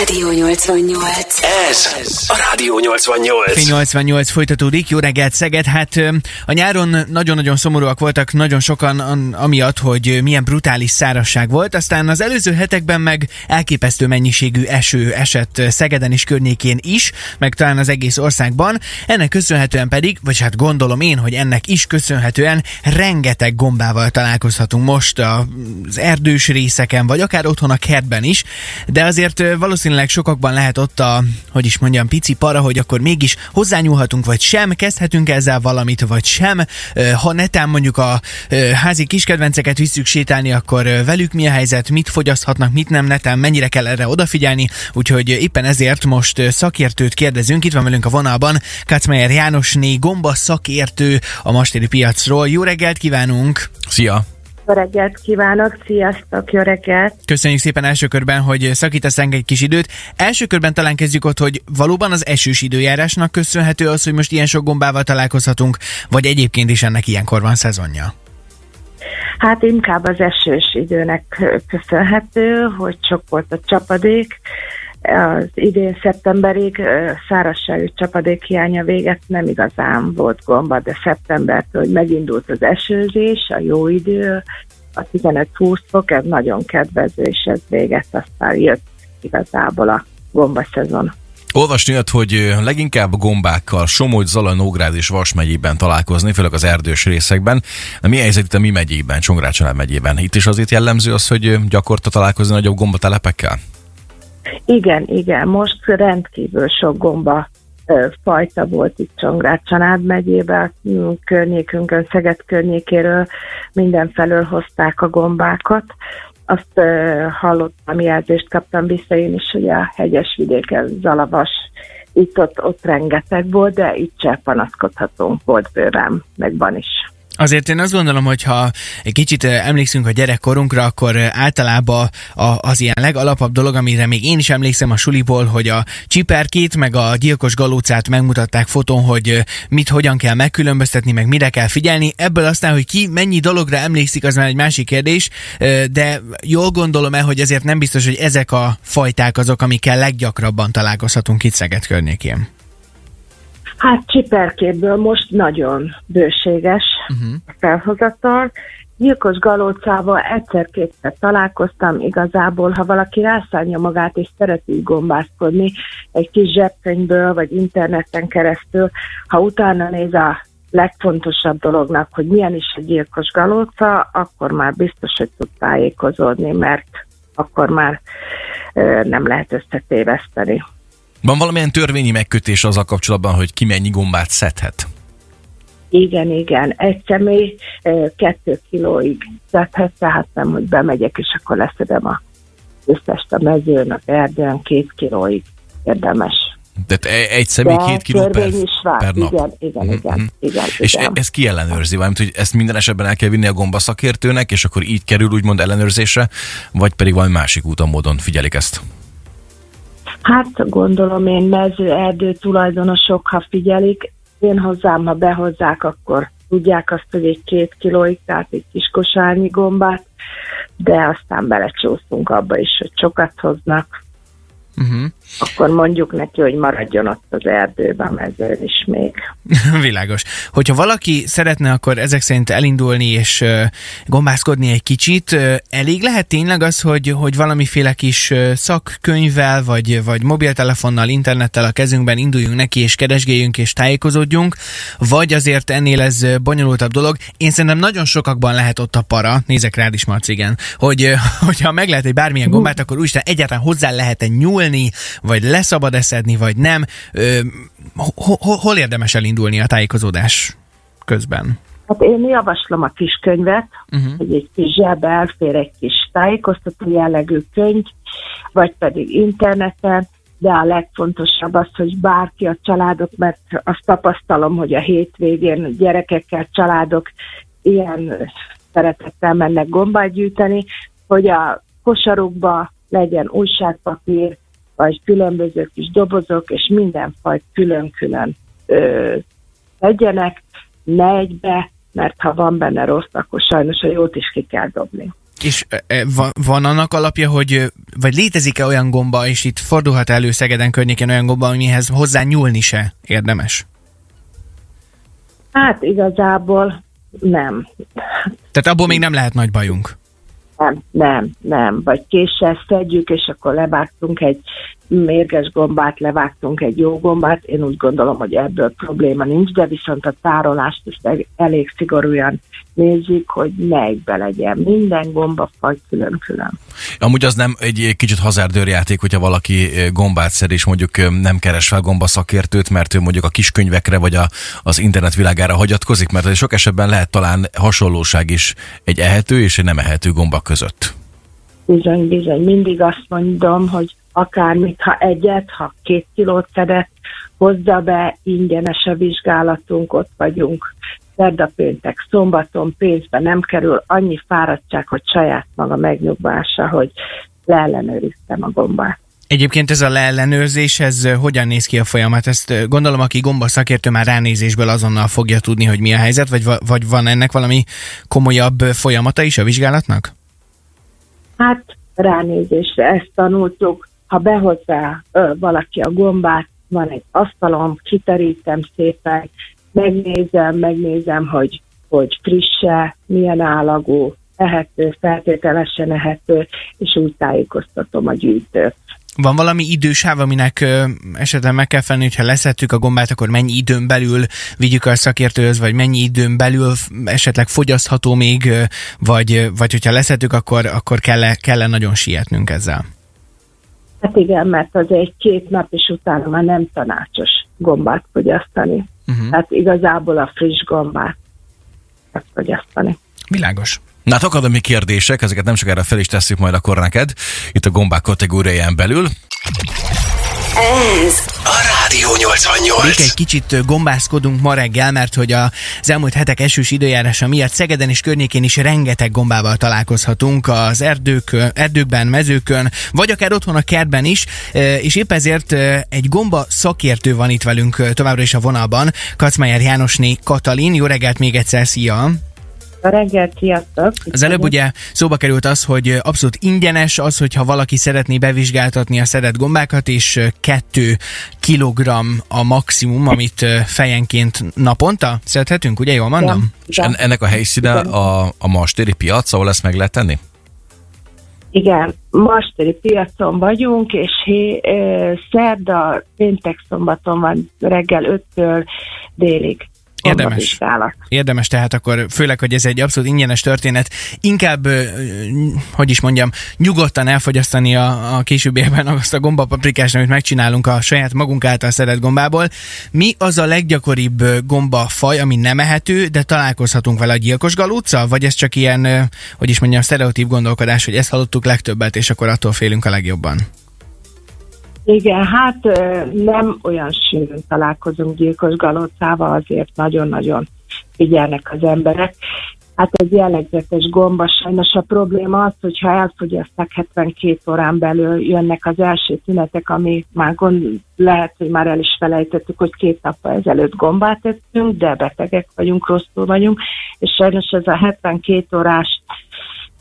Rádió 88. Ez a Rádió 88. 88 folytatódik, jó reggelt Szeged. Hát a nyáron nagyon-nagyon szomorúak voltak nagyon sokan amiatt, hogy milyen brutális szárazság volt, aztán az előző hetekben meg elképesztő mennyiségű eső esett Szegeden és környékén is, meg talán az egész országban. Ennek köszönhetően pedig, vagy hát gondolom én, hogy ennek is köszönhetően rengeteg gombával találkozhatunk most az erdős részeken, vagy akár otthon a kertben is, de azért valószínűleg sokakban lehet ott a, hogy is mondjam, pici para, hogy akkor mégis hozzányúlhatunk, vagy sem, kezdhetünk ezzel valamit, vagy sem. Ha netán mondjuk a házi kiskedvenceket visszük sétálni, akkor velük mi a helyzet, mit fogyaszthatnak, mit nem netán, mennyire kell erre odafigyelni, úgyhogy éppen ezért most szakértőt kérdezünk. Itt van velünk a vonalban Kacmeyer Jánosné, gomba szakértő a mastéri piacról. Jó reggelt kívánunk! Szia! Jó reggelt kívánok, sziasztok, jó reggelt! Köszönjük szépen első körben, hogy szakítasz egy kis időt. Első körben talán kezdjük ott, hogy valóban az esős időjárásnak köszönhető az, hogy most ilyen sok gombával találkozhatunk, vagy egyébként is ennek ilyenkor van szezonja? Hát inkább az esős időnek köszönhető, hogy sok volt a csapadék, az idén szeptemberig szárazságú csapadék hiánya véget nem igazán volt gomba, de szeptembertől, megindult az esőzés, a jó idő, a 15-20 fok, ez nagyon kedvező, és ez véget, aztán jött igazából a gomba szezon. Olvasni jött, hogy leginkább gombákkal Somogy, Zala, Nógrád és Vas megyében találkozni, főleg az erdős részekben. De mi helyzet itt a mi megyében, Csongrácsalán megyében? Itt is azért jellemző az, hogy gyakorta találkozni nagyobb gombatelepekkel? Igen, igen, most rendkívül sok gomba fajta volt itt Csongrád Csanád megyébe, környékünkön, Szeged környékéről mindenfelől hozták a gombákat. Azt hallottam, jelzést kaptam vissza én is, hogy a hegyes vidéken Zalavas, itt ott, rengeteg volt, de itt se panaszkodhatunk, volt bőven, meg van is. Azért én azt gondolom, hogy ha egy kicsit emlékszünk a gyerekkorunkra, akkor általában az ilyen legalapabb dolog, amire még én is emlékszem a suliból, hogy a csiperkét, meg a gyilkos galócát megmutatták fotón, hogy mit hogyan kell megkülönböztetni, meg mire kell figyelni. Ebből aztán, hogy ki mennyi dologra emlékszik, az már egy másik kérdés, de jól gondolom-e, hogy ezért nem biztos, hogy ezek a fajták azok, amikkel leggyakrabban találkozhatunk itt Szeged környékén. Hát csiperkéből most nagyon bőséges uh-huh. a felhozatal. Gyilkos galócával egyszer-kétszer találkoztam, igazából, ha valaki rászállja magát és szereti gombászkodni egy kis zsebkönyvből vagy interneten keresztül, ha utána néz a legfontosabb dolognak, hogy milyen is a gyilkos galóca, akkor már biztos, hogy tud tájékozódni, mert akkor már ö, nem lehet összetéveszteni. Van valamilyen törvényi megkötés azzal kapcsolatban, hogy ki mennyi gombát szedhet? Igen, igen. Egy személy kettő kilóig szedhet, tehát nem, hogy bemegyek, és akkor leszedem a összest a mezőn, a erdőn, két kilóig érdemes. Tehát e- egy személy De két kiló per, is vár. per nap. Igen, igen, mm-hmm. igen, igen. És igen. ez ki ellenőrzi? Valamint, hogy ezt minden esetben el kell vinni a gomba szakértőnek, és akkor így kerül úgymond ellenőrzésre, vagy pedig valami másik úton, módon figyelik ezt? Hát gondolom én mező erdő tulajdonosok, ha figyelik, én hozzám, ha behozzák, akkor tudják azt, hogy egy két kilóig, tehát egy kis kosárnyi gombát, de aztán belecsúsztunk abba is, hogy sokat hoznak, uh-huh. akkor mondjuk neki, hogy maradjon ott az erdőben, mezőn is még. Világos. Hogyha valaki szeretne akkor ezek szerint elindulni és gombászkodni egy kicsit, elég lehet tényleg az, hogy, hogy valamiféle kis szakkönyvvel, vagy, vagy mobiltelefonnal, internettel a kezünkben induljunk neki, és keresgéljünk, és tájékozódjunk, vagy azért ennél ez bonyolultabb dolog. Én szerintem nagyon sokakban lehet ott a para, nézek rád is, Marci, igen, hogy, hogyha meg lehet egy bármilyen gombát, akkor úgyis egyáltalán hozzá lehet-e nyúlni, vagy leszabad eszedni, vagy nem. Hol, hol érdemes elindulni a tájékozódás közben? Hát én javaslom a kis könyvet, uh-huh. hogy egy kis zsebbe elfér egy kis tájékoztató jellegű könyv, vagy pedig interneten, de a legfontosabb az, hogy bárki a családok, mert azt tapasztalom, hogy a hétvégén gyerekekkel családok ilyen szeretettel mennek gombát gyűjteni, hogy a kosarukba legyen újságpapír, vagy különböző kis dobozok, és mindenfajta külön-külön legyenek, ne egybe, mert ha van benne rossz, akkor sajnos a jót is ki kell dobni. És va- van annak alapja, hogy ö, vagy létezik-e olyan gomba, és itt fordulhat elő Szegeden környékén olyan gomba, amihez hozzá nyúlni se érdemes? Hát igazából nem. Tehát abból még nem lehet nagy bajunk. Nem, nem, nem. Vagy késsel szedjük, és akkor levágtunk egy mérges gombát, levágtunk egy jó gombát. Én úgy gondolom, hogy ebből probléma nincs, de viszont a tárolást is el- elég szigorúan nézzük, hogy egybe legyen. Minden gombafaj külön-külön. Amúgy az nem egy kicsit hazárdőrjáték, hogyha valaki ö, gombát szed, és mondjuk ö, nem keres fel gomba szakértőt, mert ő mondjuk a kiskönyvekre vagy a, az internet világára hagyatkozik, mert sok esetben lehet talán hasonlóság is egy ehető és egy nem ehető gomba között. Bizony, bizony. Mindig azt mondom, hogy akármit, ha egyet, ha két kilót szedett, hozza be, ingyenes a vizsgálatunk, ott vagyunk. Szerda, péntek, szombaton pénzbe nem kerül, annyi fáradtság, hogy saját maga megnyugvása, hogy leellenőriztem a gombát. Egyébként ez a leellenőrzés, ez hogyan néz ki a folyamat? Ezt gondolom, aki gomba szakértő már ránézésből azonnal fogja tudni, hogy mi a helyzet, vagy, va- vagy van ennek valami komolyabb folyamata is a vizsgálatnak? Hát ránézésre ezt tanultuk, ha behozza valaki a gombát, van egy asztalom, kiterítem szépen, megnézem, megnézem, hogy, hogy frisse, milyen állagú, ehető, feltételesen ehető, és úgy tájékoztatom a gyűjtőt. Van valami idősáv, aminek esetleg meg kell felni, hogyha leszettük a gombát, akkor mennyi időn belül vigyük a szakértőhöz, vagy mennyi időn belül esetleg fogyasztható még, vagy, vagy hogyha leszettük, akkor, akkor kell, kell nagyon sietnünk ezzel. Hát igen, mert az egy két nap, és utána már nem tanácsos gombát fogyasztani. Uh-huh. Tehát igazából a friss gombát fogyasztani. Világos. Na hát akadémi kérdések, ezeket nem sokára fel is tesszük majd akkor neked, itt a gombák kategóriáján belül. Ez A Rádió 88. Még egy kicsit gombászkodunk ma reggel, mert hogy az elmúlt hetek esős időjárása miatt Szegeden és környékén is rengeteg gombával találkozhatunk az erdők, erdőkben, mezőkön, vagy akár otthon a kertben is, és épp ezért egy gomba szakértő van itt velünk továbbra is a vonalban, Kacmeyer Jánosné Katalin. Jó reggelt még egyszer, szia! A reggel, sziasztok! Az előbb ugye szóba került az, hogy abszolút ingyenes az, hogyha valaki szeretné bevizsgáltatni a szedett gombákat, és kettő kilogramm a maximum, amit fejenként naponta szedhetünk, ugye jól mondom? És en- ennek a helyszíne a, a mastéri piac, ahol ezt meg lehet tenni? Igen, masteri piacon vagyunk, és hé, szerda, péntek, szombaton van reggel 5-től délig. Érdemes. Érdemes tehát akkor, főleg, hogy ez egy abszolút ingyenes történet, inkább, hogy is mondjam, nyugodtan elfogyasztani a, a későbbiekben azt a gombapaprikást, amit megcsinálunk a saját magunk által szedett gombából. Mi az a leggyakoribb ö, gombafaj, ami nem ehető, de találkozhatunk vele a gyilkos galóccal? Vagy ez csak ilyen, hogy is mondjam, sztereotíp gondolkodás, hogy ezt hallottuk legtöbbet, és akkor attól félünk a legjobban? Igen, hát nem olyan sűrűn találkozunk gyilkos galócával, azért nagyon-nagyon figyelnek az emberek. Hát egy jellegzetes gomba, sajnos a probléma az, hogyha elfogyaszták 72 órán belül, jönnek az első tünetek, ami már gond, lehet, hogy már el is felejtettük, hogy két nappal ezelőtt gombát tettünk, de betegek vagyunk, rosszul vagyunk, és sajnos ez a 72 órás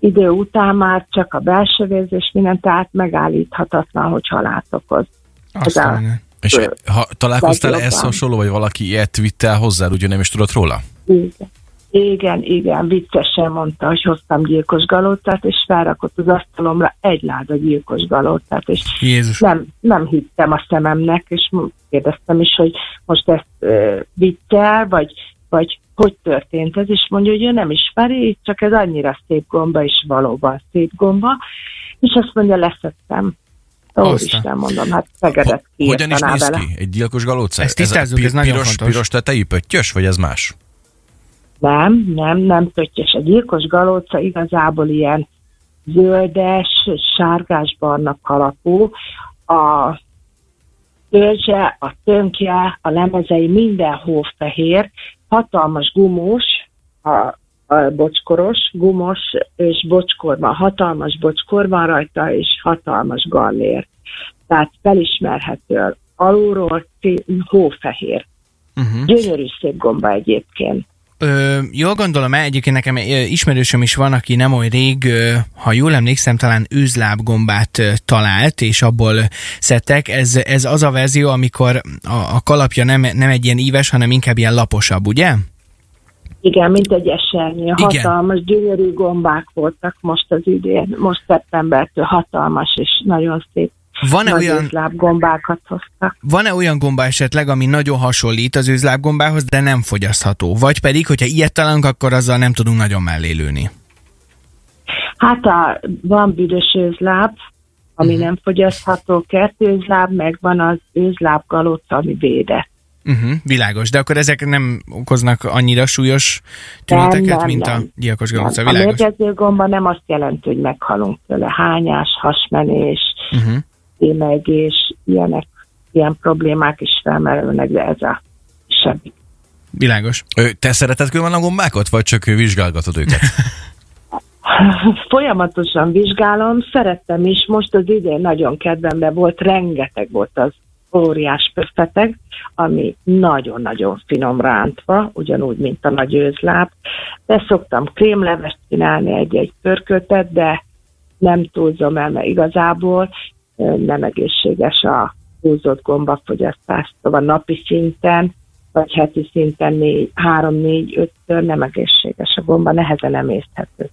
idő után már csak a belső vérzés minden, tehát megállíthatatlan, hogy halált okoz. Aztán, És ha találkoztál ezt hasonló, vagy valaki ilyet vitt el hozzá, úgy nem is tudott róla? Igen. Igen, igen, viccesen mondta, hogy hoztam gyilkos galócát, és felrakott az asztalomra egy láda gyilkos galócát, és Jézus. nem, nem hittem a szememnek, és kérdeztem is, hogy most ezt uh, viccel, vagy, vagy hogy történt ez, és mondja, hogy ő nem ismeri, csak ez annyira szép gomba, és valóban szép gomba, és azt mondja, leszettem. Aztán. Úristen, mondom, hát Szegedet Ho- hogyan is néz vele. ki egy gyilkos galóca? Ezt tisztázzuk, pi- ez nagyon piros, fontos. Piros tetejű pöttyös, vagy ez más? Nem, nem, nem pöttyös. A gyilkos galóca igazából ilyen zöldes, sárgás-barna kalapú. A törzse, a tönkje, a lemezei minden hófehér, hatalmas gumós, a, a bocskoros, gumos és bocskor van, hatalmas bocskor van rajta, és hatalmas gallér. Tehát felismerhető alulról hófehér. Uh-huh. Gyönyörű szép gomba egyébként. Ö, jól gondolom el, egyébként nekem ismerősöm is van, aki nem olyan rég, ha jól emlékszem, talán őzlábgombát talált, és abból szedtek. Ez, ez az a verzió, amikor a, a kalapja nem, nem egy ilyen íves, hanem inkább ilyen laposabb, ugye? Igen, mint egy esernyő. Igen. Hatalmas, gyönyörű gombák voltak most az idén. Most szeptembertől hatalmas és nagyon szép Van-e nagy olyan, lábgombákat hoztak. van-e olyan gomba esetleg, ami nagyon hasonlít az őzlábgombához, de nem fogyasztható? Vagy pedig, hogyha ilyet találunk, akkor azzal nem tudunk nagyon mellélőni? Hát a, van büdös őzláb, ami Mhm. nem fogyasztható, kertőzláb, meg van az őzláb galóca, ami védett. Uh-huh, világos, de akkor ezek nem okoznak annyira súlyos tüneteket, nem, mint a nem. gyilkos galóca, a világos? mérgező gomba nem azt jelenti, hogy meghalunk tőle. Hányás, hasmenés, Uh-huh. Émegés, ilyenek, ilyen problémák is felmerülnek, de ez a semmi. Világos. Te szereted külön a gombákat, vagy csak vizsgálgatod őket? Folyamatosan vizsgálom, szerettem is, most az idén nagyon kedvembe volt, rengeteg volt az óriás pöffeteg, ami nagyon-nagyon finom rántva, ugyanúgy, mint a nagy őzláb. De szoktam krémlevest csinálni egy-egy pörköltet, de nem túlzom el, mert igazából nem egészséges a túlzott gombafogyasztás. Szóval napi szinten, vagy heti szinten négy, három, négy, ötször nem egészséges a gomba, nehezen emészthető.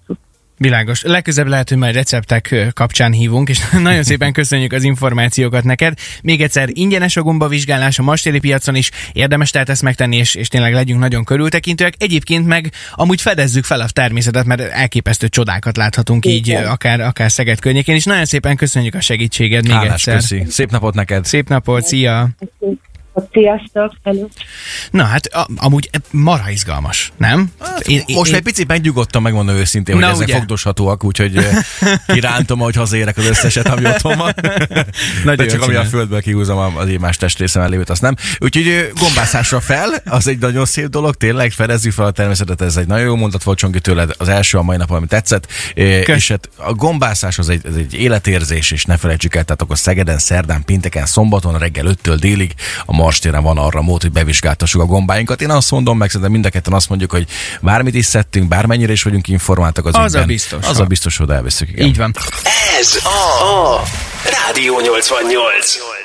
Világos. Legközebb lehet, hogy majd receptek kapcsán hívunk, és nagyon szépen köszönjük az információkat neked. Még egyszer ingyenes a gombavizsgálás a mastéri piacon is, érdemes tehát ezt megtenni, és, és tényleg legyünk nagyon körültekintőek. Egyébként meg amúgy fedezzük fel a természetet, mert elképesztő csodákat láthatunk így, Igen. ö, akár, akár Szeged környékén, és nagyon szépen köszönjük a segítséged még Hálás, egyszer. köszi. Szép napot neked. Szép napot, szia! Sziasztok! Hello. Na hát a, amúgy mara izgalmas, nem? Én- én- Most én- egy picit megnyugodtam, megmondom őszintén, hogy Na, ezek ugye? fogdoshatóak, úgyhogy kirántom, ahogy hazaérek az összeset, ami otthon van. Nagyon De csak ami a földből kihúzom az én más testrészem lévőt, azt nem. Úgyhogy gombászásra fel, az egy nagyon szép dolog, tényleg fedezzük fel a természetet, ez egy nagyon jó mondat volt Csongi tőled, az első a mai nap, ami tetszett. Kösz. És hát a gombászás az egy, ez egy életérzés, és ne felejtsük el, tehát akkor Szegeden, Szerdán, Pinteken, Szombaton, reggel 5-től délig a Marstéren van arra mód, hogy bevizsgáltassuk a gombáinkat. Én azt mondom, meg szerintem mind a azt mondjuk, hogy bármit is szedtünk, bármennyire is vagyunk informáltak az, Az a ügyben, biztos, Az ha. a biztos, hogy elveszük. Igen. Így van. Ez a, a Rádió 88.